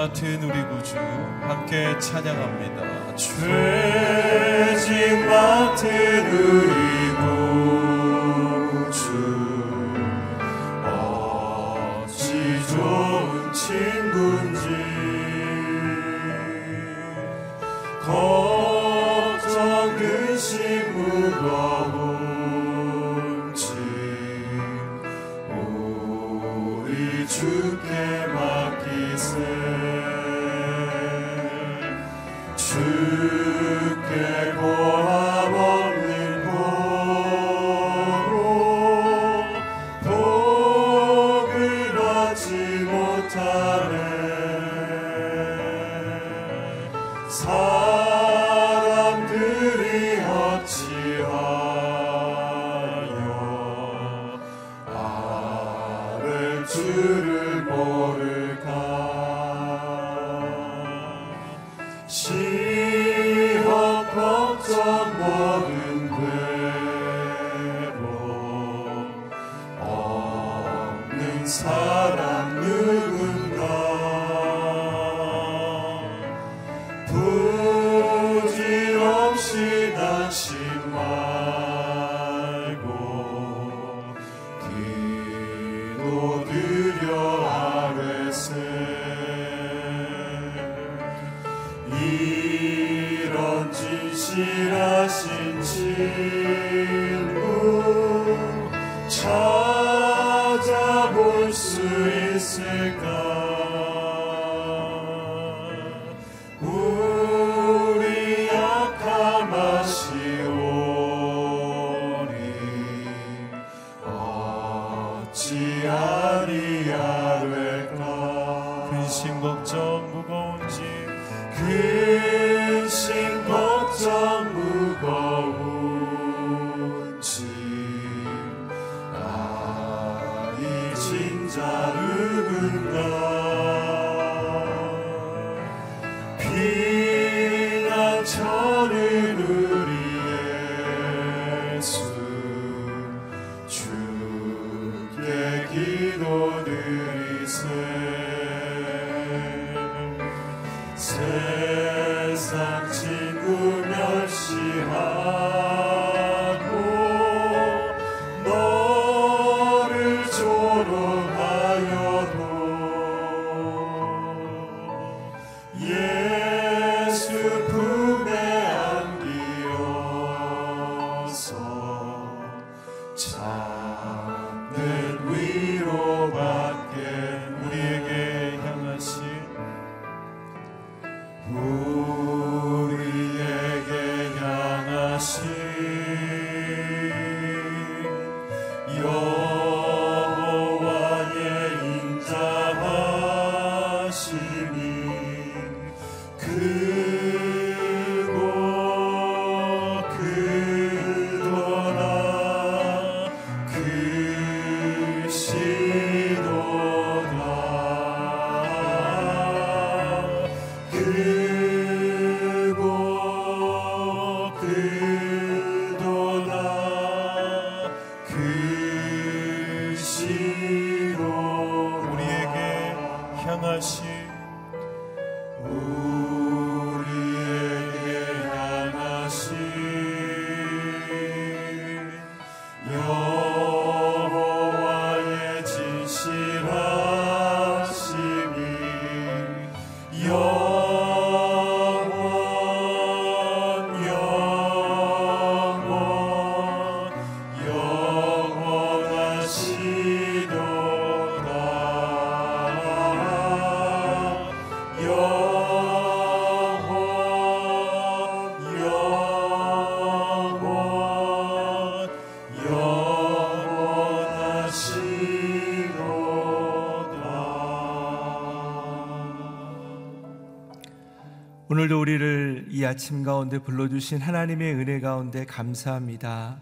맡은 우리 구주 함께 찬양합니다. 죄짐 맡은 우리 시험 걱정 모 피난처는 크 오늘도 우리를 이 아침 가운데 불러주신 하나님의 은혜 가운데 감사합니다.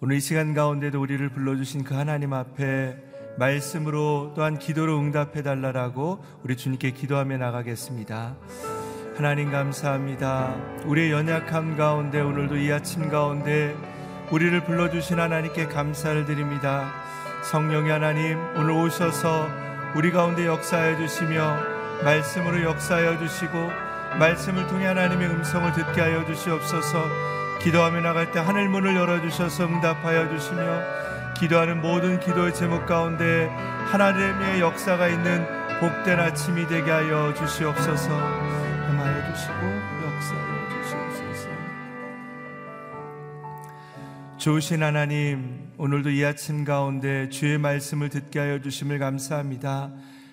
오늘 이 시간 가운데도 우리를 불러주신 그 하나님 앞에 말씀으로 또한 기도로 응답해 달라라고 우리 주님께 기도하며 나가겠습니다. 하나님 감사합니다. 우리의 연약함 가운데 오늘도 이 아침 가운데 우리를 불러주신 하나님께 감사를 드립니다. 성령의 하나님 오늘 오셔서 우리 가운데 역사해 주시며 말씀으로 역사하여 주시고 말씀을 통해 하나님의 음성을 듣게 하여 주시옵소서. 기도하며 나갈 때 하늘 문을 열어 주셔서 응답하여 주시며 기도하는 모든 기도의 제목 가운데 하나님의 역사가 있는 복된 아침이 되게 하여 주시옵소서. 음하여 주시고 역사하여 주시옵소서. 좋으신 하나님 오늘도 이 아침 가운데 주의 말씀을 듣게 하여 주심을 감사합니다.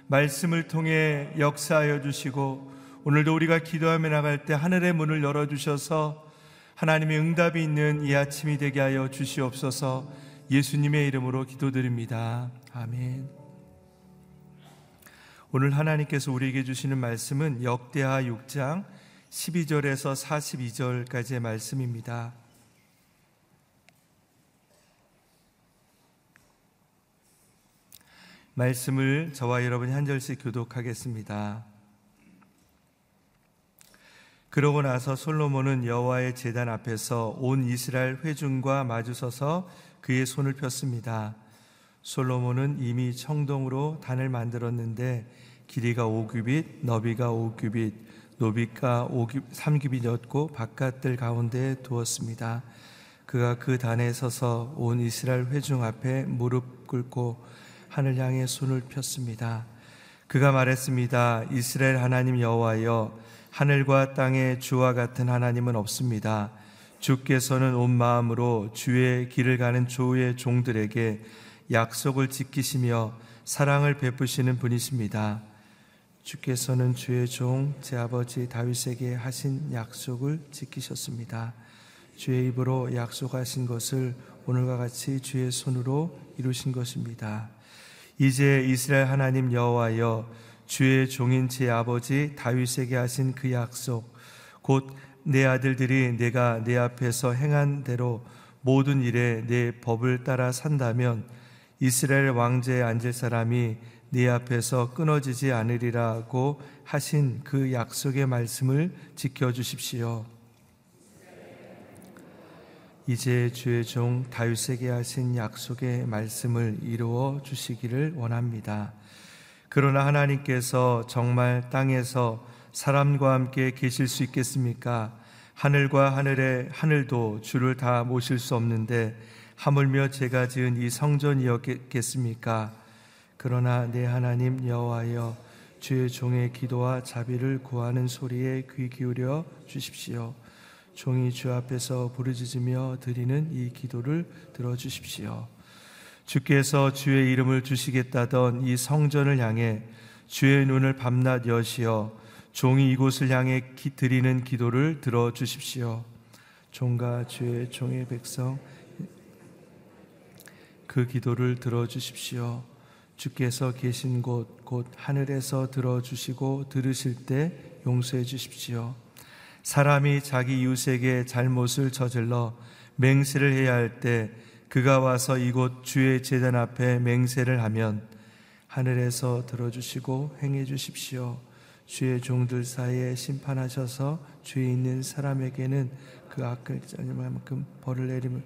말씀을 통해 역사하여 주시고 오늘도 우리가 기도하며 나갈 때 하늘의 문을 열어 주셔서 하나님의 응답이 있는 이 아침이 되게 하여 주시옵소서 예수님의 이름으로 기도드립니다. 아멘. 오늘 하나님께서 우리에게 주시는 말씀은 역대하 6장 12절에서 42절까지의 말씀입니다. 말씀을 저와 여러분이 한 절씩 교독하겠습니다. 그러고 나서 솔로몬은 여호와의 제단 앞에서 온 이스라엘 회중과 마주서서 그의 손을 폈습니다. 솔로몬은 이미 청동으로 단을 만들었는데 길이가 5규빗, 너비가 5규빗, 노비가 3규빗이었고 바깥들 가운데 두었습니다. 그가 그 단에 서서 온 이스라엘 회중 앞에 무릎 꿇고 하늘 향해 손을 폈습니다. 그가 말했습니다. 이스라엘 하나님 여호와여 하늘과 땅에 주와 같은 하나님은 없습니다. 주께서는 온 마음으로 주의 길을 가는 조의 종들에게 약속을 지키시며 사랑을 베푸시는 분이십니다. 주께서는 주의 종 제 아버지 다윗에게 하신 약속을 지키셨습니다. 주의 입으로 약속하신 것을 오늘과 같이 주의 손으로 이루신 것입니다. 이제 이스라엘 하나님 여호와여 주의 종인 제 아버지 다윗에게 하신 그 약속 곧 내 아들들이 내가 내 앞에서 행한 대로 모든 일에 내 법을 따라 산다면 이스라엘 왕제에 앉을 사람이 네 앞에서 끊어지지 않으리라고 하신 그 약속의 말씀을 지켜 주십시오. 이제 주의 종 다윗에게 하신 약속의 말씀을 이루어 주시기를 원합니다. 그러나 하나님께서 정말 땅에서 사람과 함께 계실 수 있겠습니까? 하늘과 하늘의 하늘도 주를 다 모실 수 없는데 하물며 제가 지은 이 성전이었겠습니까? 그러나 내 하나님 여호와여 주의 종의 기도와 자비를 구하는 소리에 귀 기울여 주십시오. 종이 주 앞에서 부르짖으며 드리는 이 기도를 들어 주십시오. 주께서 주의 이름을 주시겠다던 이 성전을 향해 주의 눈을 밤낮 여시어 종이 이곳을 향해 드리는 기도를 들어 주십시오. 종과 주의 종의 백성 그 기도를 들어 주십시오. 주께서 계신 곳, 곧 하늘에서 들어주시고 들으실 때 용서해 주십시오. 사람이 자기 이웃에게 잘못을 저질러 맹세를 해야 할 때 그가 와서 이곳 주의 제단 앞에 맹세를 하면 하늘에서 들어주시고 행해 주십시오. 주의 종들 사이에 심판하셔서 죄 있는 사람에게는 그 악을 짜만큼 벌을 내림을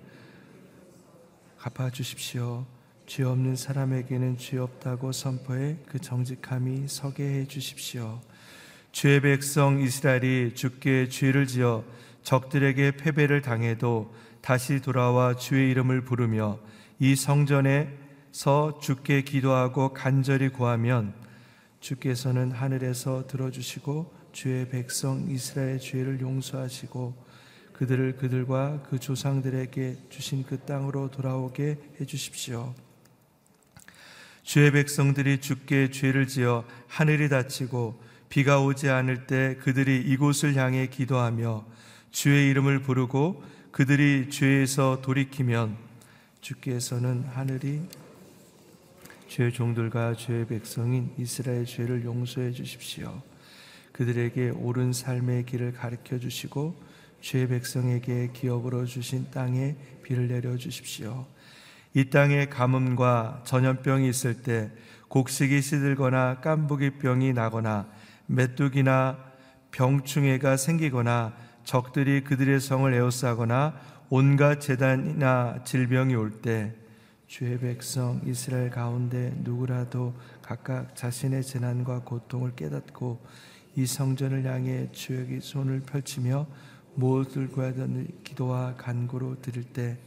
갚아 주십시오. 죄 없는 사람에게는 죄 없다고 선포해 그 정직함이 서게 해 주십시오. 주의 백성 이스라엘이 주께 죄를 지어 적들에게 패배를 당해도 다시 돌아와 주의 이름을 부르며 이 성전에서 주께 기도하고 간절히 구하면 주께서는 하늘에서 들어주시고 주의 백성 이스라엘의 죄를 용서하시고 그들을 그들과 그 조상들에게 주신 그 땅으로 돌아오게 해 주십시오. 주의 백성들이 주께 죄를 지어 하늘이 닫히고 비가 오지 않을 때 그들이 이곳을 향해 기도하며 주의 이름을 부르고 그들이 죄에서 돌이키면 주께서는 하늘이 주의 종들과 주의 백성인 이스라엘 죄를 용서해 주십시오. 그들에게 옳은 삶의 길을 가르쳐 주시고 주의 백성에게 기업으로 주신 땅에 비를 내려 주십시오. 이 땅에 가뭄과 전염병이 있을 때 곡식이 시들거나 깐부기 병이 나거나 메뚜기나 병충해가 생기거나 적들이 그들의 성을 에워싸거나 온갖 재단이나 질병이 올 때 주의 백성 이스라엘 가운데 누구라도 각각 자신의 재난과 고통을 깨닫고 이 성전을 향해 주역이 손을 펼치며 무엇을 구하던 기도와 간구로 드릴 때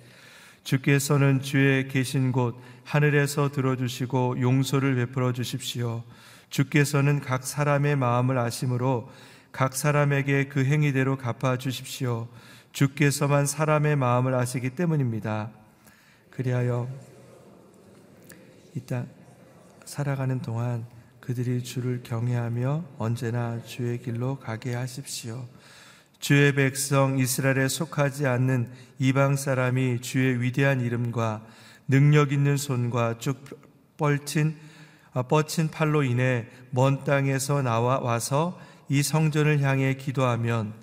주께서는 주의 계신 곳 하늘에서 들어주시고 용서를 베풀어 주십시오. 주께서는 각 사람의 마음을 아심으로 각 사람에게 그 행위대로 갚아 주십시오. 주께서만 사람의 마음을 아시기 때문입니다. 그리하여 이땅 살아가는 동안 그들이 주를 경외하며 언제나 주의 길로 가게 하십시오. 주의 백성 이스라엘에 속하지 않는 이방 사람이 주의 위대한 이름과 능력 있는 손과 쭉 뻗친 아, 뻗친 팔로 인해 먼 땅에서 나와 와서 이 성전을 향해 기도하면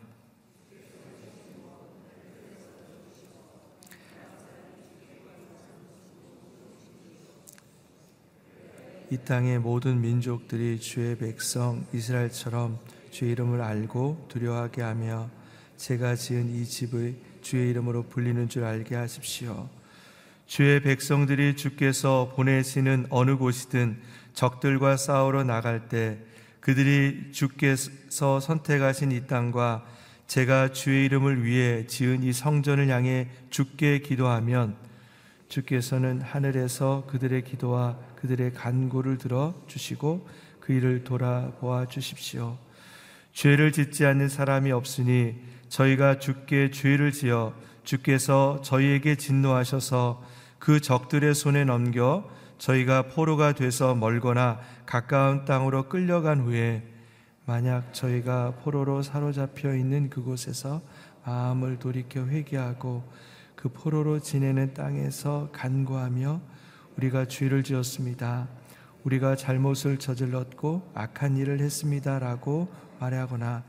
이 땅의 모든 민족들이 주의 백성 이스라엘처럼 주의 이름을 알고 두려워하게 하며 제가 지은 이 집의 주의 이름으로 불리는 줄 알게 하십시오. 주의 백성들이 주께서 보내시는 어느 곳이든 적들과 싸우러 나갈 때 그들이 주께서 선택하신 이 땅과 제가 주의 이름을 위해 지은 이 성전을 향해 주께 기도하면 주께서는 하늘에서 그들의 기도와 그들의 간구를 들어 주시고 그 일을 돌아보아 주십시오. 죄를 짓지 않는 사람이 없으니 저희가 주께 죄를 지어 주께서 저희에게 진노하셔서 그 적들의 손에 넘겨 저희가 포로가 돼서 멀거나 가까운 땅으로 끌려간 후에 만약 저희가 포로로 사로잡혀 있는 그곳에서 마음을 돌이켜 회개하고 그 포로로 지내는 땅에서 간구하며 우리가 죄를 지었습니다. 우리가 잘못을 저질렀고 악한 일을 했습니다라고 말하거나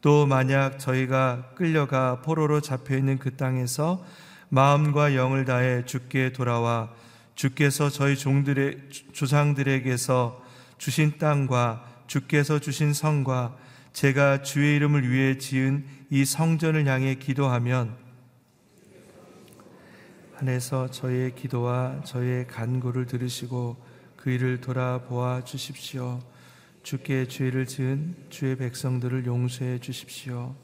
또 만약 저희가 끌려가 포로로 잡혀 있는 그 땅에서 마음과 영을 다해 주께 돌아와 주께서 저희 종들의 조상들에게서 주신 땅과 주께서 주신 성과 제가 주의 이름을 위해 지은 이 성전을 향해 기도하면 하늘에서 저희의 기도와 저희의 간구를 들으시고 그 일을 돌아보아 주십시오. 주께 죄를 지은 주의 백성들을 용서해 주십시오.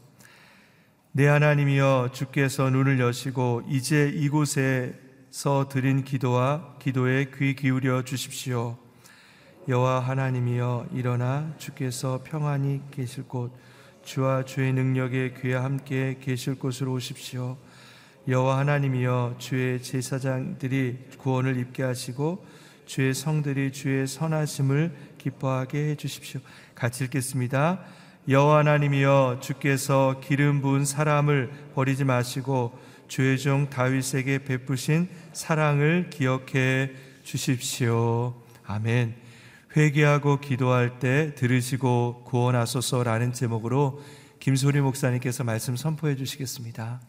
내 하나님이여 주께서 눈을 여시고 이제 이곳에 서 드린 기도와 기도에 귀 기울여 주십시오. 여호와 하나님이여 일어나 주께서 평안히 계실 곳 주와 주의 능력에 귀와 함께 계실 곳으로 오십시오. 여호와 하나님이여 주의 제사장들이 구원을 입게 하시고 주의 성들이 주의 선하심을 기뻐하게 해 주십시오. 같이 읽겠습니다. 여호와 하나님이여 주께서 기름 부은 사람을 버리지 마시고 주의 종 다윗에게 베푸신 사랑을 기억해 주십시오. 아멘. 회개하고 기도할 때 들으시고 구원하소서라는 제목으로 김소리 목사님께서 말씀 선포해 주시겠습니다.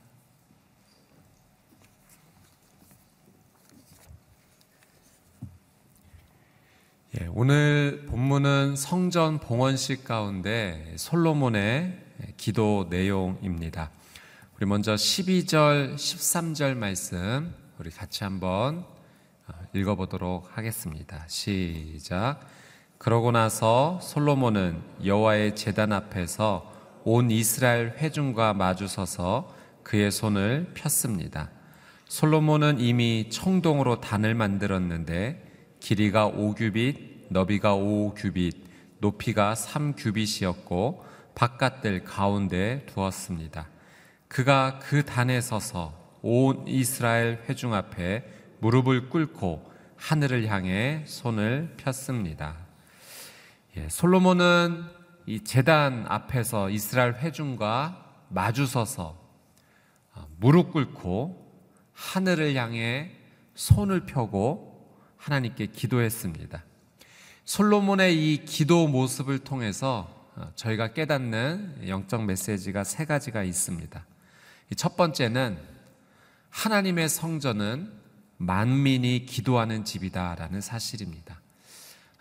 예, 오늘 본문은 성전 봉헌식 가운데 솔로몬의 기도 내용입니다. 우리 먼저 12절, 13절 말씀 우리 같이 한번 어, 읽어보도록 하겠습니다. 시작. 그러고 나서 솔로몬은 여호와의 제단 앞에서 온 이스라엘 회중과 마주서서 그의 손을 폈습니다. 솔로몬은 이미 청동으로 단을 만들었는데 길이가 5규빗, 너비가 5규빗, 높이가 3규빗이었고 바깥들 가운데 두었습니다. 그가 그 단에 서서 온 이스라엘 회중 앞에 무릎을 꿇고 하늘을 향해 손을 폈습니다. 예, 솔로몬은 이 재단 앞에서 이스라엘 회중과 마주서서 어, 무릎 꿇고 하늘을 향해 손을 펴고 하나님께 기도했습니다. 솔로몬의 이 기도 모습을 통해서 어, 저희가 깨닫는 영적 메시지가 세 가지가 있습니다. 첫 번째는 하나님의 성전은 만민이 기도하는 집이다라는 사실입니다.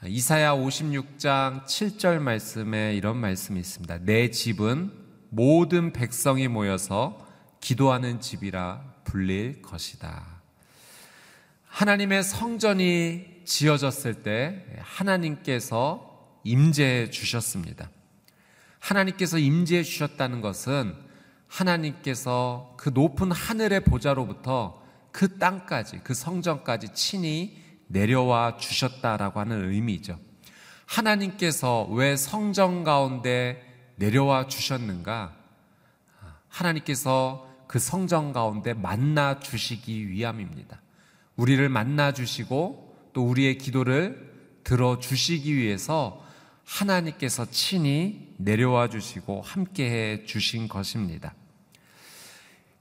이사야 56장 7절 말씀에 이런 말씀이 있습니다. 내 집은 모든 백성이 모여서 기도하는 집이라 불릴 것이다. 하나님의 성전이 지어졌을 때 하나님께서 임재해 주셨습니다. 하나님께서 임재해 주셨다는 것은 하나님께서 그 높은 하늘의 보좌로부터 그 땅까지, 그 성전까지 친히 내려와 주셨다라고 하는 의미죠. 하나님께서 왜 성전 가운데 내려와 주셨는가? 하나님께서 그 성전 가운데 만나 주시기 위함입니다. 우리를 만나 주시고 또 우리의 기도를 들어 주시기 위해서 하나님께서 친히 내려와 주시고 함께 해 주신 것입니다.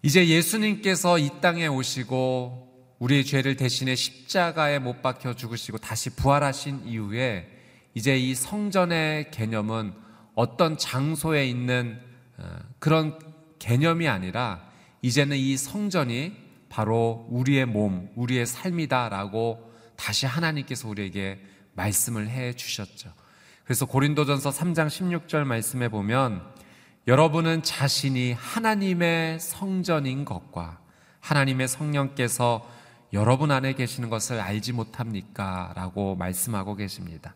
이제 예수님께서 이 땅에 오시고 우리의 죄를 대신해 십자가에 못 박혀 죽으시고 다시 부활하신 이후에 이제 이 성전의 개념은 어떤 장소에 있는 어, 그런 개념이 아니라 이제는 이 성전이 바로 우리의 몸, 우리의 삶이다라고 다시 하나님께서 우리에게 말씀을 해 주셨죠. 그래서 고린도전서 3장 16절 말씀에 보면 여러분은 자신이 하나님의 성전인 것과 하나님의 성령께서 여러분 안에 계시는 것을 알지 못합니까? 라고 말씀하고 계십니다.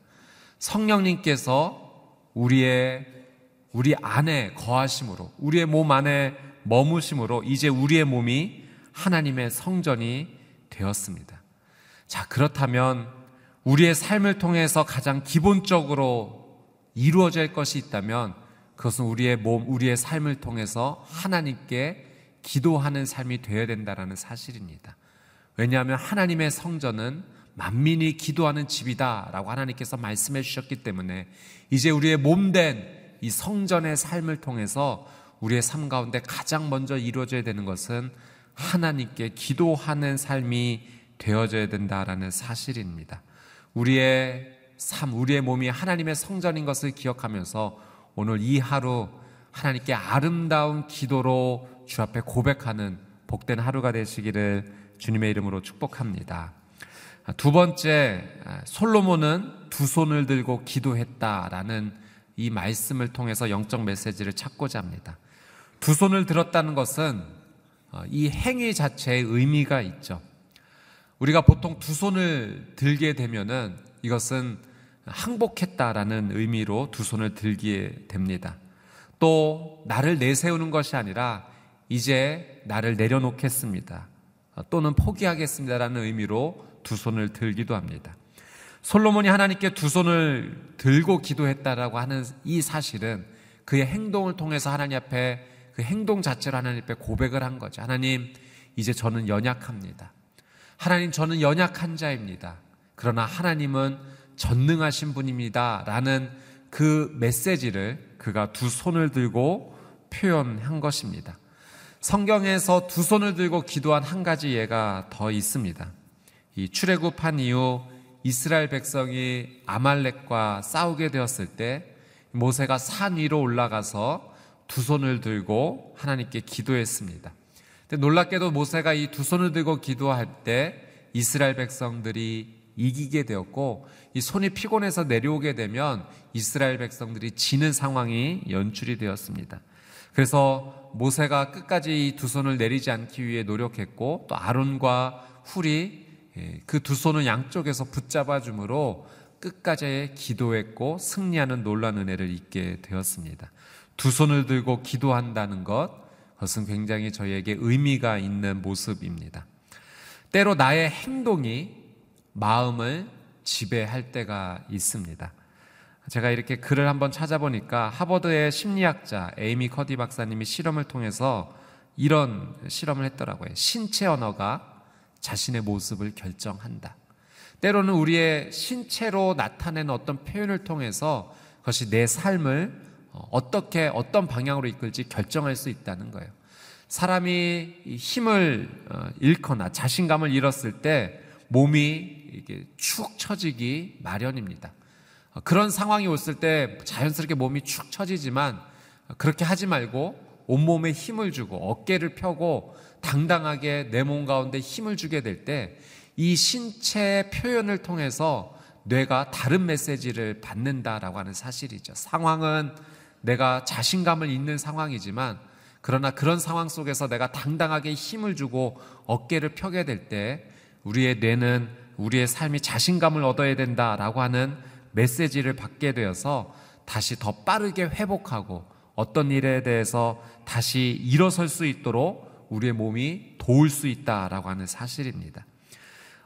성령님께서 우리의 우리 안에 거하심으로 우리의 몸 안에 머무심으로 이제 우리의 몸이 하나님의 성전이 되었습니다. 자, 그렇다면 우리의 삶을 통해서 가장 기본적으로 이루어질 것이 있다면 그것은 우리의 몸, 우리의 삶을 통해서 하나님께 기도하는 삶이 되어야 된다는 사실입니다. 왜냐하면 하나님의 성전은 만민이 기도하는 집이다라고 하나님께서 말씀해 주셨기 때문에 이제 우리의 몸된 이 성전의 삶을 통해서 우리의 삶 가운데 가장 먼저 이루어져야 되는 것은 하나님께 기도하는 삶이 되어져야 된다라는 사실입니다. 우리의 삶, 우리의 몸이 하나님의 성전인 것을 기억하면서 오늘 이 하루 하나님께 아름다운 기도로 주 앞에 고백하는 복된 하루가 되시기를 주님의 이름으로 축복합니다. 두 번째, 솔로몬은 두 손을 들고 기도했다라는 이 말씀을 통해서 영적 메시지를 찾고자 합니다. 두 손을 들었다는 것은 어, 이 행위 자체의 의미가 있죠. 우리가 보통 두 손을 들게 되면은 이것은 항복했다라는 의미로 두 손을 들게 됩니다. 또 나를 내세우는 것이 아니라 이제 나를 내려놓겠습니다. 또는 포기하겠습니다라는 의미로 두 손을 들기도 합니다. 솔로몬이 하나님께 두 손을 들고 기도했다라고 하는 이 사실은 그의 행동을 통해서 하나님 앞에 그 행동 자체로 하나님 앞에 고백을 한 거죠. 하나님, 이제 저는 연약합니다. 하나님, 저는 연약한 자입니다. 그러나 하나님은 전능하신 분입니다. 라는 그 메시지를 그가 두 손을 들고 표현한 것입니다. 성경에서 두 손을 들고 기도한 한 가지 예가 더 있습니다. 이 출애굽한 이후 이스라엘 백성이 아말렉과 싸우게 되었을 때 모세가 산 위로 올라가서 두 손을 들고 하나님께 기도했습니다. 근데 놀랍게도 모세가 이 두 손을 들고 기도할 때 이스라엘 백성들이 이기게 되었고 이 손이 피곤해서 내려오게 되면 이스라엘 백성들이 지는 상황이 연출이 되었습니다. 그래서 모세가 끝까지 이 두 손을 내리지 않기 위해 노력했고 또 아론과 훌이 예, 그두 손을 양쪽에서 붙잡아 주므로 끝까지 기도했고 승리하는 놀란 은혜를 잊게 되었습니다. 두 손을 들고 기도한다는 것, 그것은 굉장히 저희에게 의미가 있는 모습입니다. 때로 나의 행동이 마음을 지배할 때가 있습니다. 제가 이렇게 글을 한번 찾아보니까 하버드의 심리학자 에이미 커디 박사님이 실험을 통해서 이런 실험을 했더라고요. 신체 언어가 자신의 모습을 결정한다. 때로는 우리의 신체로 나타내는 어떤 표현을 통해서 그것이 내 삶을 어떻게 어떤 방향으로 이끌지 결정할 수 있다는 거예요. 사람이 힘을 어, 잃거나 자신감을 잃었을 때 몸이 이게 축 처지기 마련입니다. 어, 그런 상황이 왔을 때 자연스럽게 몸이 축 처지지만 그렇게 하지 말고 온몸에 힘을 주고 어깨를 펴고 당당하게 내 몸 가운데 힘을 주게 될 때 이 신체 표현을 통해서 뇌가 다른 메시지를 받는다라고 하는 사실이죠. 상황은 내가 자신감을 잃는 상황이지만 그러나 그런 상황 속에서 내가 당당하게 힘을 주고 어깨를 펴게 될 때 우리의 뇌는 우리의 삶이 자신감을 얻어야 된다라고 하는 메시지를 받게 되어서 다시 더 빠르게 회복하고 어떤 일에 대해서 다시 일어설 수 있도록 우리의 몸이 도울 수 있다라고 하는 사실입니다.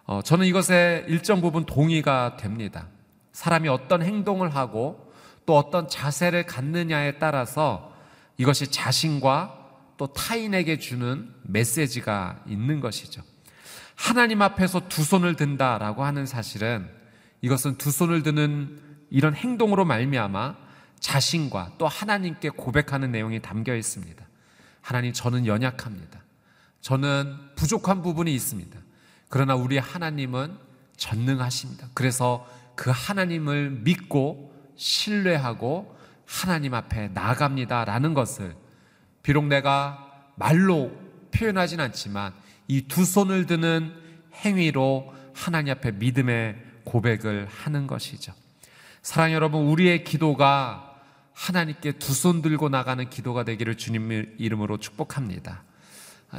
어, 저는 이것에 일정 부분 동의가 됩니다. 사람이 어떤 행동을 하고 또 어떤 자세를 갖느냐에 따라서 이것이 자신과 또 타인에게 주는 메시지가 있는 것이죠. 하나님 앞에서 두 손을 든다라고 하는 사실은 이것은 두 손을 드는 이런 행동으로 말미암아 자신과 또 하나님께 고백하는 내용이 담겨 있습니다. 하나님 저는 연약합니다. 저는 부족한 부분이 있습니다. 그러나 우리 하나님은 전능하십니다. 그래서 그 하나님을 믿고 신뢰하고 하나님 앞에 나갑니다라는 것을 비록 내가 말로 표현하진 않지만 이 두 손을 드는 행위로 하나님 앞에 믿음의 고백을 하는 것이죠. 사랑 여러분, 우리의 기도가 하나님께 두 손 들고 나가는 기도가 되기를 주님 이름으로 축복합니다.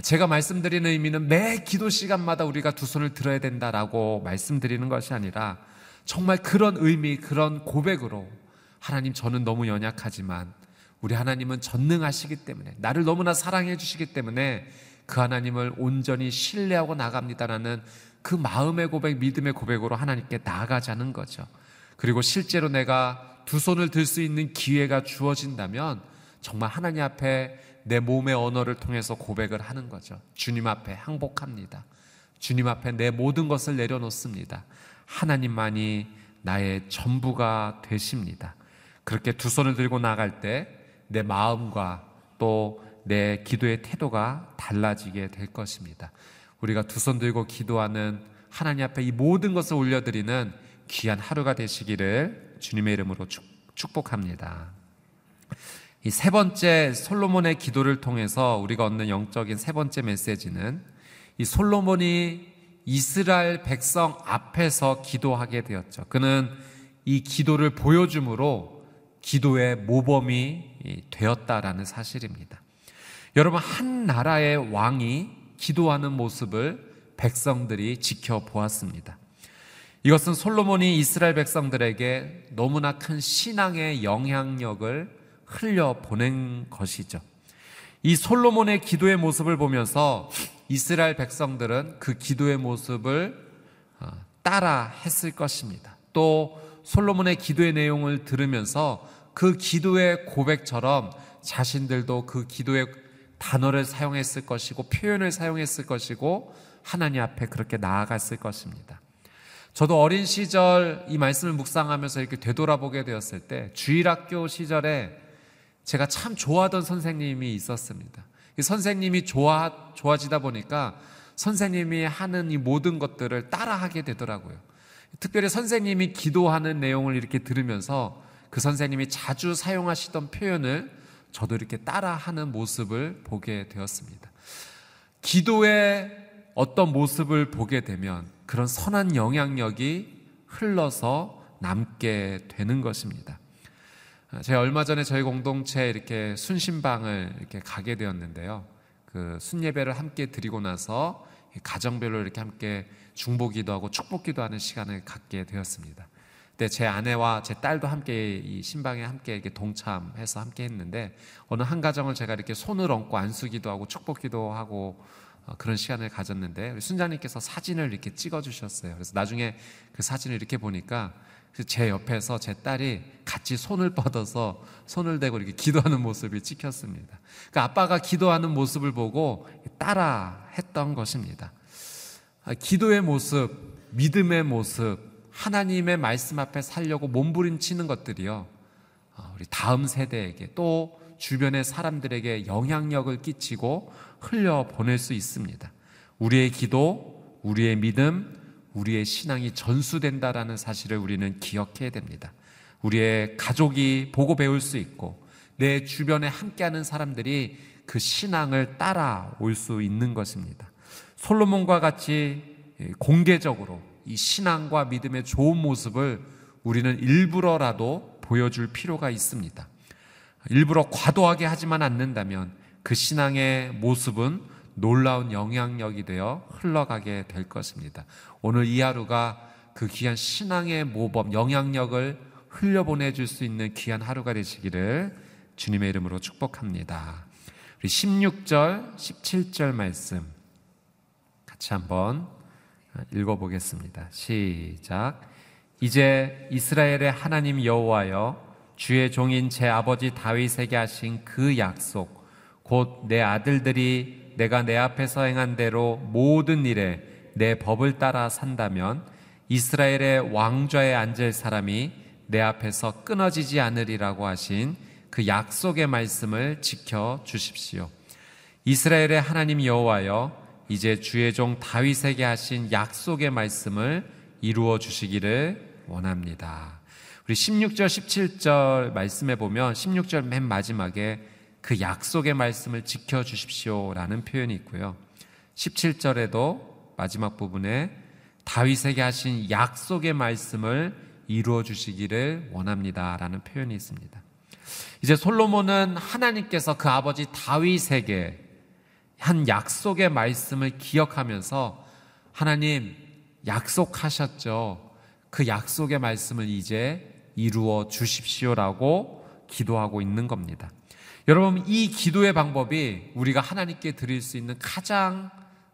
제가 말씀드리는 의미는 매 기도 시간마다 우리가 두 손을 들어야 된다라고 말씀드리는 것이 아니라 정말 그런 의미, 그런 고백으로 하나님 저는 너무 연약하지만 우리 하나님은 전능하시기 때문에 나를 너무나 사랑해 주시기 때문에 그 하나님을 온전히 신뢰하고 나갑니다라는 그 마음의 고백, 믿음의 고백으로 하나님께 나아가자는 거죠. 그리고 실제로 내가 두 손을 들 수 있는 기회가 주어진다면 정말 하나님 앞에 내 몸의 언어를 통해서 고백을 하는 거죠. 주님 앞에 항복합니다. 주님 앞에 내 모든 것을 내려놓습니다. 하나님만이 나의 전부가 되십니다. 그렇게 두 손을 들고 나갈 때 내 마음과 또 내 기도의 태도가 달라지게 될 것입니다. 우리가 두 손 들고 기도하는 하나님 앞에 이 모든 것을 올려드리는 귀한 하루가 되시기를 주님의 이름으로 축복합니다. 이 세 번째 솔로몬의 기도를 통해서 우리가 얻는 영적인 세 번째 메시지는 이 솔로몬이 이스라엘 백성 앞에서 기도하게 되었죠. 그는 이 기도를 보여줌으로 기도의 모범이 되었다라는 사실입니다. 여러분, 한 나라의 왕이 기도하는 모습을 백성들이 지켜보았습니다. 이것은 솔로몬이 이스라엘 백성들에게 너무나 큰 신앙의 영향력을 흘려 보낸 것이죠. 이 솔로몬의 기도의 모습을 보면서 이스라엘 백성들은 그 기도의 모습을 어, 따라 했을 것입니다. 또 솔로몬의 기도의 내용을 들으면서 그 기도의 고백처럼 자신들도 그 기도의 단어를 사용했을 것이고 표현을 사용했을 것이고 하나님 앞에 그렇게 나아갔을 것입니다. 저도 어린 시절 이 말씀을 묵상하면서 이렇게 되돌아보게 되었을 때 주일학교 시절에 제가 참 좋아하던 선생님이 있었습니다. 이 선생님이 좋아, 좋아지다 보니까 선생님이 하는 이 모든 것들을 따라하게 되더라고요. 특별히 선생님이 기도하는 내용을 이렇게 들으면서 그 선생님이 자주 사용하시던 표현을 저도 이렇게 따라하는 모습을 보게 되었습니다. 기도의 어떤 모습을 보게 되면 그런 선한 영향력이 흘러서 남게 되는 것입니다. 제가 얼마 전에 저희 공동체 이렇게 순신방을 이렇게 가게 되었는데요. 그 순예배를 함께 드리고 나서 가정별로 이렇게 함께 중보기도 하고 축복기도 하는 시간을 갖게 되었습니다. 그때 제 아내와 제 딸도 함께 이 신방에 함께 이렇게 동참해서 함께 했는데 어느 한 가정을 제가 이렇게 손을 얹고 안수기도 하고 축복기도 하고 어, 그런 시간을 가졌는데 순자님께서 사진을 이렇게 찍어 주셨어요. 그래서 나중에 그 사진을 이렇게 보니까 제 옆에서 제 딸이 같이 손을 뻗어서 손을 대고 이렇게 기도하는 모습이 찍혔습니다. 그 아빠가 기도하는 모습을 보고 따라 했던 것입니다. 아, 기도의 모습, 믿음의 모습, 하나님의 말씀 앞에 살려고 몸부림치는 것들이요. 어, 우리 다음 세대에게 또 주변의 사람들에게 영향력을 끼치고 흘려 보낼 수 있습니다. 우리의 기도, 우리의 믿음, 우리의 신앙이 전수된다라는 사실을 우리는 기억해야 됩니다. 우리의 가족이 보고 배울 수 있고 내 주변에 함께하는 사람들이 그 신앙을 따라올 수 있는 것입니다. 솔로몬과 같이 공개적으로 이 신앙과 믿음의 좋은 모습을 우리는 일부러라도 보여줄 필요가 있습니다. 일부러 과도하게 하지만 않는다면 그 신앙의 모습은 놀라운 영향력이 되어 흘러가게 될 것입니다. 오늘 이 하루가 그 귀한 신앙의 모범, 영향력을 흘려보내줄 수 있는 귀한 하루가 되시기를 주님의 이름으로 축복합니다. 우리 16절, 17절 말씀 같이 한번 읽어보겠습니다. 시작. 이제 이스라엘의 하나님 여호와여 주의 종인 제 아버지 다윗에게 하신 그 약속 곧 내 아들들이 내가 내 앞에서 행한 대로 모든 일에 내 법을 따라 산다면 이스라엘의 왕좌에 앉을 사람이 내 앞에서 끊어지지 않으리라고 하신 그 약속의 말씀을 지켜 주십시오. 이스라엘의 하나님 여호와여 이제 주의 종 다윗에게 하신 약속의 말씀을 이루어 주시기를 원합니다. 우리 16절, 17절 말씀에 보면 16절 맨 마지막에 그 약속의 말씀을 지켜 주십시오라는 표현이 있고요. 17절에도 마지막 부분에 다윗에게 하신 약속의 말씀을 이루어 주시기를 원합니다라는 표현이 있습니다. 이제 솔로몬은 하나님께서 그 아버지 다윗에게 한 약속의 말씀을 기억하면서 하나님 약속하셨죠. 그 약속의 말씀을 이제 이루어 주십시오라고 기도하고 있는 겁니다. 여러분, 이 기도의 방법이 우리가 하나님께 드릴 수 있는 가장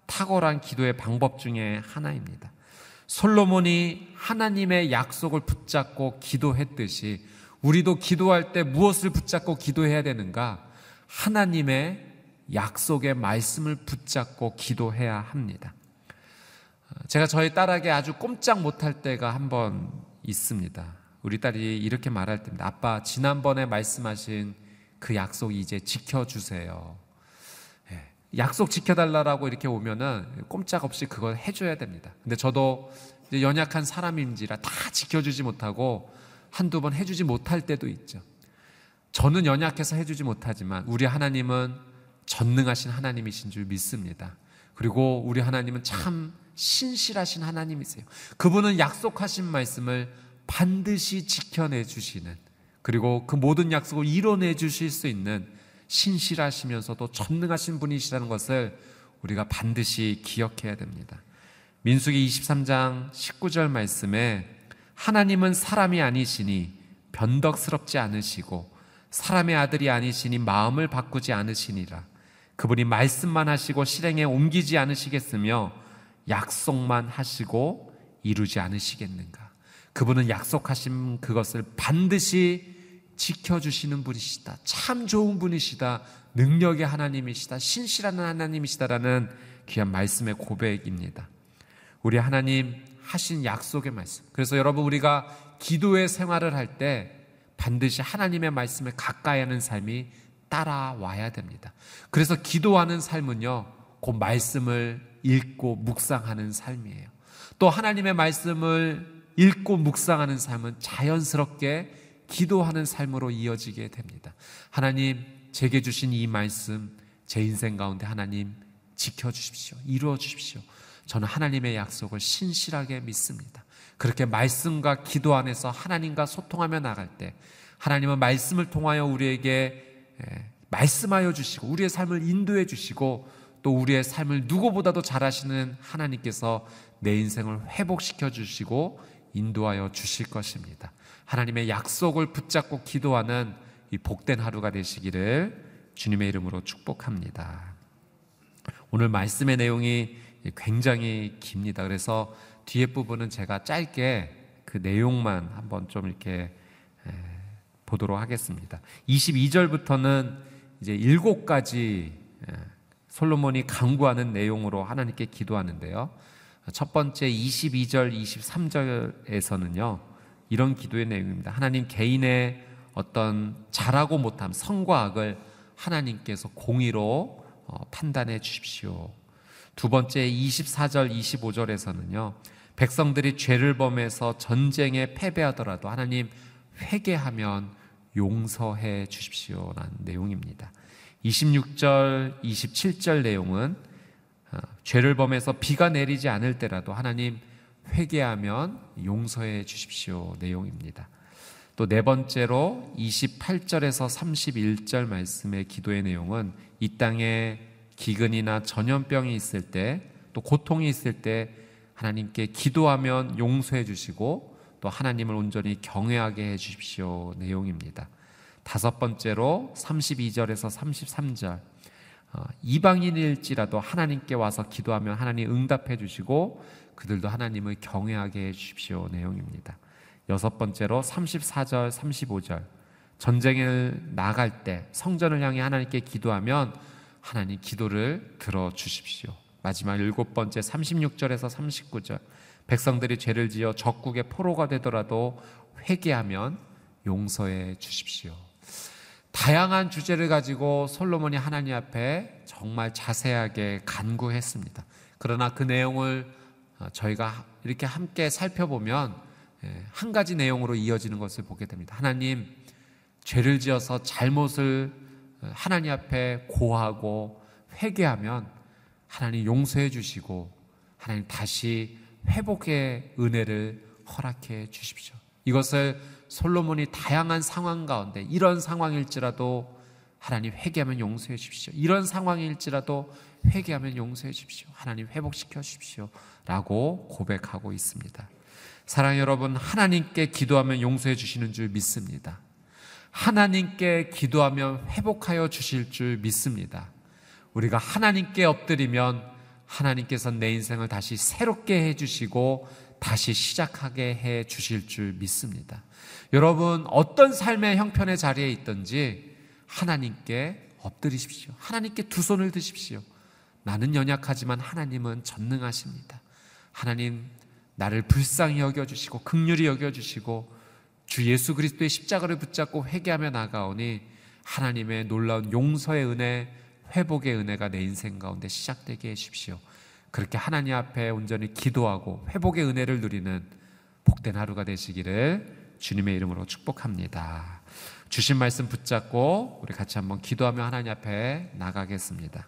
탁월한 기도의 방법 중에 하나입니다. 솔로몬이 하나님의 약속을 붙잡고 기도했듯이 우리도 기도할 때 무엇을 붙잡고 기도해야 되는가? 하나님의 약속의 말씀을 붙잡고 기도해야 합니다. 제가 저희 딸에게 아주 꼼짝 못할 때가 한 번 있습니다. 우리 딸이 이렇게 말할 때입니다. 아빠, 지난번에 말씀하신 그 약속 이제 지켜주세요. 예, 약속 지켜달라고 이렇게 오면은 꼼짝없이 그걸 해줘야 됩니다. 근데 저도 연약한 사람인지라 다 지켜주지 못하고 한두 번 해주지 못할 때도 있죠. 저는 연약해서 해주지 못하지만 우리 하나님은 전능하신 하나님이신 줄 믿습니다. 그리고 우리 하나님은 참 신실하신 하나님이세요. 그분은 약속하신 말씀을 반드시 지켜내 주시는 그리고 그 모든 약속을 이뤄내 주실 수 있는 신실하시면서도 전능하신 분이시라는 것을 우리가 반드시 기억해야 됩니다. 민수기 23장 19절 말씀에 하나님은 사람이 아니시니 변덕스럽지 않으시고 사람의 아들이 아니시니 마음을 바꾸지 않으시니라. 그분이 말씀만 하시고 실행에 옮기지 않으시겠으며 약속만 하시고 이루지 않으시겠는가? 그분은 약속하신 그것을 반드시 지켜주시는 분이시다. 참 좋은 분이시다. 능력의 하나님이시다. 신실한 하나님이시다라는 귀한 말씀의 고백입니다. 우리 하나님 하신 약속의 말씀. 그래서 여러분 우리가 기도의 생활을 할 때 반드시 하나님의 말씀에 가까이 하는 삶이 따라와야 됩니다. 그래서 기도하는 삶은요, 그 말씀을 읽고 묵상하는 삶이에요. 또 하나님의 말씀을 읽고 묵상하는 삶은 자연스럽게 기도하는 삶으로 이어지게 됩니다. 하나님, 제게 주신 이 말씀, 제 인생 가운데 하나님 지켜주십시오. 이루어 주십시오. 저는 하나님의 약속을 신실하게 믿습니다. 그렇게 말씀과 기도 안에서 하나님과 소통하며 나갈 때 하나님은 말씀을 통하여 우리에게 예, 말씀하여 주시고 우리의 삶을 인도해 주시고 또 우리의 삶을 누구보다도 잘하시는 하나님께서 내 인생을 회복시켜 주시고 인도하여 주실 것입니다. 하나님의 약속을 붙잡고 기도하는 이 복된 하루가 되시기를 주님의 이름으로 축복합니다. 오늘 말씀의 내용이 굉장히 깁니다. 그래서 뒤에 부분은 제가 짧게 그 내용만 한번 좀 이렇게 보도록 하겠습니다. 22절부터는 이제 일곱 가지 솔로몬이 강구하는 내용으로 하나님께 기도하는데요. 첫 번째 22절, 23절에서는요. 이런 기도의 내용입니다. 하나님 개인의 어떤 잘하고 못함, 성과 악을 하나님께서 공의로 어, 판단해 주십시오. 두 번째 24절, 25절에서는요. 백성들이 죄를 범해서 전쟁에 패배하더라도 하나님 회개하면 용서해 주십시오라는 내용입니다. 26절, 27절 내용은 어, 죄를 범해서 비가 내리지 않을 때라도 하나님 회개하면 용서해 주십시오 내용입니다. 또 네 번째로 28절에서 31절 말씀의 기도의 내용은 이 땅에 기근이나 전염병이 있을 때 또 고통이 있을 때 하나님께 기도하면 용서해 주시고 또 하나님을 온전히 경외하게 해 주십시오 내용입니다. 다섯 번째로 32절에서 33절 어, 이방인일지라도 하나님께 와서 기도하면 하나님 응답해 주시고 그들도 하나님을 경외하게 해 주십시오 내용입니다. 여섯 번째로 34절 35절 전쟁을 나갈 때 성전을 향해 하나님께 기도하면 하나님 기도를 들어 주십시오. 마지막 일곱 번째 36절에서 39절 백성들이 죄를 지어 적국의 포로가 되더라도 회개하면 용서해 주십시오. 다양한 주제를 가지고 솔로몬이 하나님 앞에 정말 자세하게 간구했습니다. 그러나 그 내용을 어, 저희가 이렇게 함께 살펴보면 예, 한 가지 내용으로 이어지는 것을 보게 됩니다. 하나님, 죄를 지어서 잘못을 어, 하나님 앞에 고하고 회개하면 하나님 용서해 주시고 하나님 다시 회복의 은혜를 허락해 주십시오. 이것을 솔로몬이 다양한 상황 가운데 이런 상황일지라도 하나님 회개하면 용서해 주십시오. 이런 상황일지라도 회개하면 용서해 주십시오. 하나님 회복시켜 주십시오. 라고 고백하고 있습니다. 사랑 여러분, 하나님께 기도하면 용서해 주시는 줄 믿습니다. 하나님께 기도하면 회복하여 주실 줄 믿습니다. 우리가 하나님께 엎드리면 하나님께서 내 인생을 다시 새롭게 해 주시고 다시 시작하게 해 주실 줄 믿습니다. 여러분, 어떤 삶의 형편의 자리에 있든지 하나님께 엎드리십시오. 하나님께 두 손을 드십시오. 나는 연약하지만 하나님은 전능하십니다. 하나님, 나를 불쌍히 여겨주시고, 극률이 여겨주시고, 주 예수 그리스도의 십자가를 붙잡고 회개하며 나가오니 하나님의 놀라운 용서의 은혜, 회복의 은혜가 내 인생 가운데 시작되게 해주십시오. 그렇게 하나님 앞에 온전히 기도하고 회복의 은혜를 누리는 복된 하루가 되시기를 주님의 이름으로 축복합니다. 주신 말씀 붙잡고 우리 같이 한번 기도하며 하나님 앞에 나가겠습니다.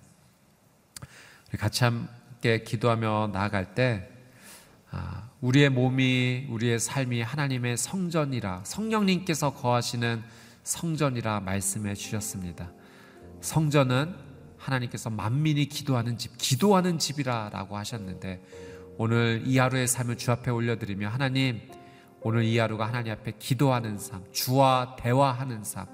우리 같이 함께 기도하며 나아갈 때 아, 우리의 몸이 우리의 삶이 하나님의 성전이라 성령님께서 거하시는 성전이라 말씀해 주셨습니다. 성전은 하나님께서 만민이 기도하는 집, 기도하는 집이라라고 하셨는데 오늘 이 하루의 삶을 주 앞에 올려드리며 하나님 오늘 이 하루가 하나님 앞에 기도하는 삶, 주와 대화하는 삶,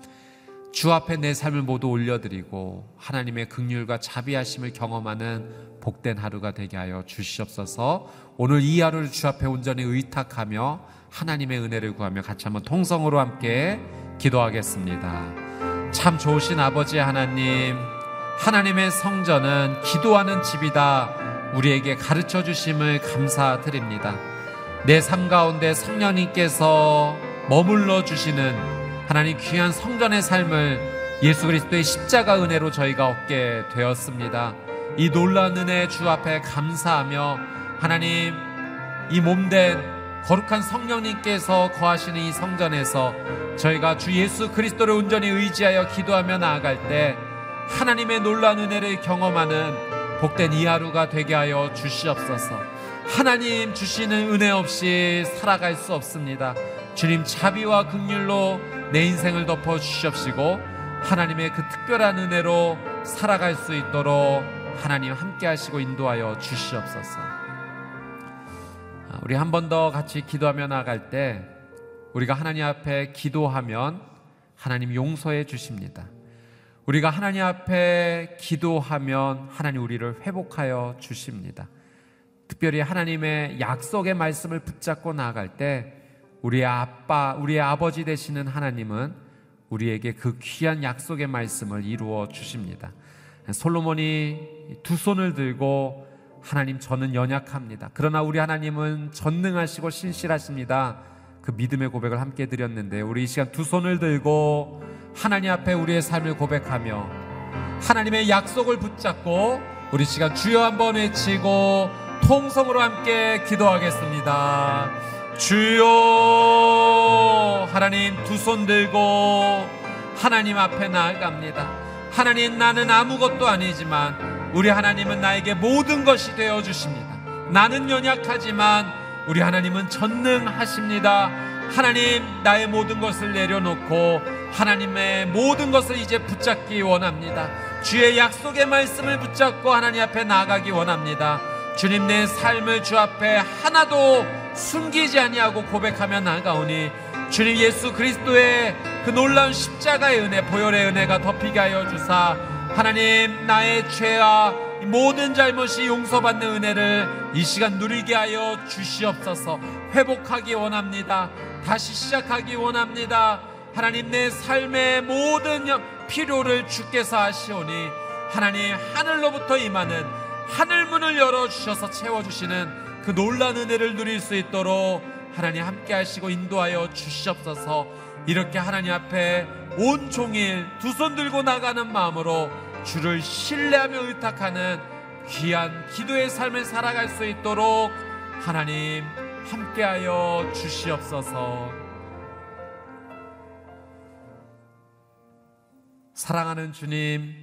주 앞에 내 삶을 모두 올려드리고 하나님의 극률과 자비하심을 경험하는 복된 하루가 되게 하여 주시옵소서. 오늘 이 하루를 주 앞에 온전히 의탁하며 하나님의 은혜를 구하며 같이 한번 통성으로 함께 기도하겠습니다. 참 좋으신 아버지 하나님, 하나님의 성전은 기도하는 집이다. 우리에게 가르쳐 주심을 감사드립니다. 내 삶 가운데 성령님께서 머물러 주시는 하나님 귀한 성전의 삶을 예수 그리스도의 십자가 은혜로 저희가 얻게 되었습니다. 이 놀라운 은혜 주 앞에 감사하며 하나님 이 몸된 거룩한 성령님께서 거하시는 이 성전에서 저희가 주 예수 그리스도를 온전히 의지하여 기도하며 나아갈 때 하나님의 놀라운 은혜를 경험하는 복된 이 하루가 되게 하여 주시옵소서. 하나님 주시는 은혜 없이 살아갈 수 없습니다. 주님 자비와 극률로 내 인생을 덮어 주시옵시고 하나님의 그 특별한 은혜로 살아갈 수 있도록 하나님 함께 하시고 인도하여 주시옵소서. 아, 우리 한 번 더 같이 기도하며 나갈 때 우리가 하나님 앞에 기도하면 하나님 용서해 주십니다. 우리가 하나님 앞에 기도하면 하나님 우리를 회복하여 주십니다. 특별히 하나님의 약속의 말씀을 붙잡고 나아갈 때 우리의 아빠, 우리의 아버지 되시는 하나님은 우리에게 그 귀한 약속의 말씀을 이루어 주십니다. 솔로몬이 두 손을 들고 하나님 저는 연약합니다. 그러나 우리 하나님은 전능하시고 신실하십니다. 그 믿음의 고백을 함께 드렸는데 우리 이 시간 두 손을 들고 하나님 앞에 우리의 삶을 고백하며 하나님의 약속을 붙잡고 우리 시간 주여 한번 외치고 통성으로 함께 기도하겠습니다. 주여 하나님 두 손 들고 하나님 앞에 나아갑니다. 하나님 나는 아무것도 아니지만 우리 하나님은 나에게 모든 것이 되어 주십니다. 나는 연약하지만 우리 하나님은 전능하십니다. 하나님 나의 모든 것을 내려놓고 하나님의 모든 것을 이제 붙잡기 원합니다. 주의 약속의 말씀을 붙잡고 하나님 앞에 나아가기 원합니다. 주님 내 삶을 주 앞에 하나도 숨기지 아니하고 고백하며 나아가오니 주님 예수 그리스도의 그 놀라운 십자가의 은혜 보혈의 은혜가 덮이게 하여 주사 하나님 나의 죄와 모든 잘못이 용서받는 은혜를 이 시간 누리게 하여 주시옵소서 회복하기 원합니다 다시 시작하기 원합니다. 하나님 내 삶의 모든 필요를 주께서 하시오니 하나님 하늘로부터 임하는 하늘문을 열어주셔서 채워주시는 그 놀란 은혜를 누릴 수 있도록 하나님 함께 하시고 인도하여 주시옵소서. 이렇게 하나님 앞에 온 종일 두 손 들고 나가는 마음으로 주를 신뢰하며 의탁하는 귀한 기도의 삶을 살아갈 수 있도록 하나님 함께하여 주시옵소서. 사랑하는 주님,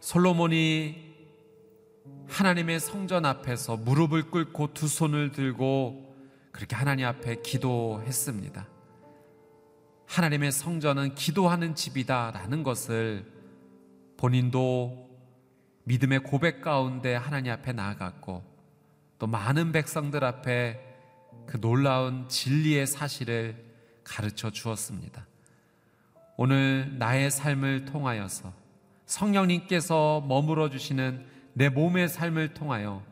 솔로몬이 하나님의 성전 앞에서 무릎을 꿇고 두 손을 들고 그렇게 하나님 앞에 기도했습니다. 하나님의 성전은 기도하는 집이다라는 것을 본인도 믿음의 고백 가운데 하나님 앞에 나아갔고 또 많은 백성들 앞에 그 놀라운 진리의 사실을 가르쳐 주었습니다. 오늘 나의 삶을 통하여서 성령님께서 머물러 주시는 내 몸의 삶을 통하여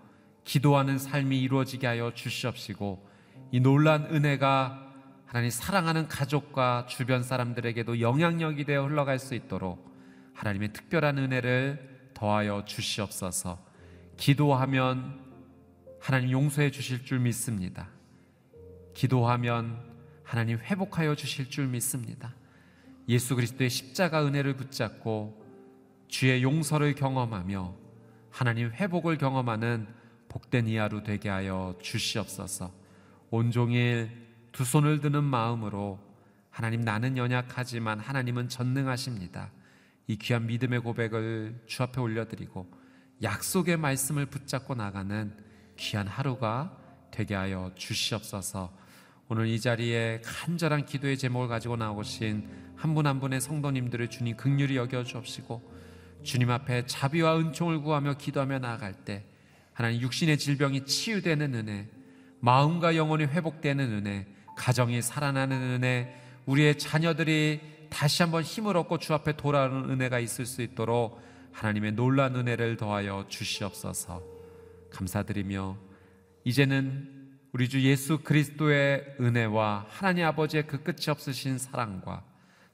기도하는 삶이 이루어지게 하여 주시옵시고 이 놀란 은혜가 하나님 사랑하는 가족과 주변 사람들에게도 영향력이 되어 흘러갈 수 있도록 하나님의 특별한 은혜를 더하여 주시옵소서. 기도하면 하나님 용서해 주실 줄 믿습니다. 기도하면 하나님 회복하여 주실 줄 믿습니다. 예수 그리스도의 십자가 은혜를 붙잡고 주의 용서를 경험하며 하나님 회복을 경험하는 복된 이하로 되게 하여 주시옵소서. 온종일 두 손을 드는 마음으로 하나님 나는 연약하지만 하나님은 전능하십니다. 이 귀한 믿음의 고백을 주 앞에 올려드리고 약속의 말씀을 붙잡고 나가는 귀한 하루가 되게 하여 주시옵소서. 오늘 이 자리에 간절한 기도의 제목을 가지고 나오신 한 분 한 분의 성도님들을 주님 극률이 여겨 주옵시고 주님 앞에 자비와 은총을 구하며 기도하며 나아갈 때 하나님 육신의 질병이 치유되는 은혜, 마음과 영혼이 회복되는 은혜, 가정이 살아나는 은혜, 우리의 자녀들이 다시 한번 힘을 얻고 주 앞에 돌아오는 은혜가 있을 수 있도록 하나님의 놀란 은혜를 더하여 주시옵소서. 감사드리며 이제는 우리 주 예수 그리스도의 은혜와 하나님 아버지의 그 끝이 없으신 사랑과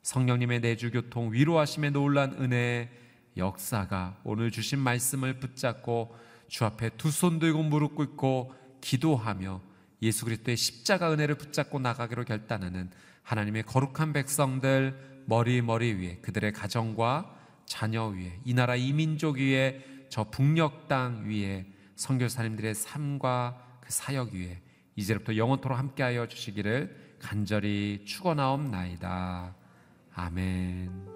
성령님의 내주 교통 위로하심의 놀란 은혜의 역사가 오늘 주신 말씀을 붙잡고 주 앞에 두 손 들고 무릎 꿇고 기도하며 예수 그리스도의 십자가 은혜를 붙잡고 나가기로 결단하는 하나님의 거룩한 백성들 머리 머리 위에 그들의 가정과 자녀 위에 이 나라 이민족 위에 저 북녘 땅 위에 선교사님들의 삶과 그 사역 위에 이제부터 영원토록 함께하여 주시기를 간절히 축원하옵나이다. 아멘.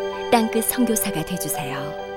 땅끝 성교사가 되주세요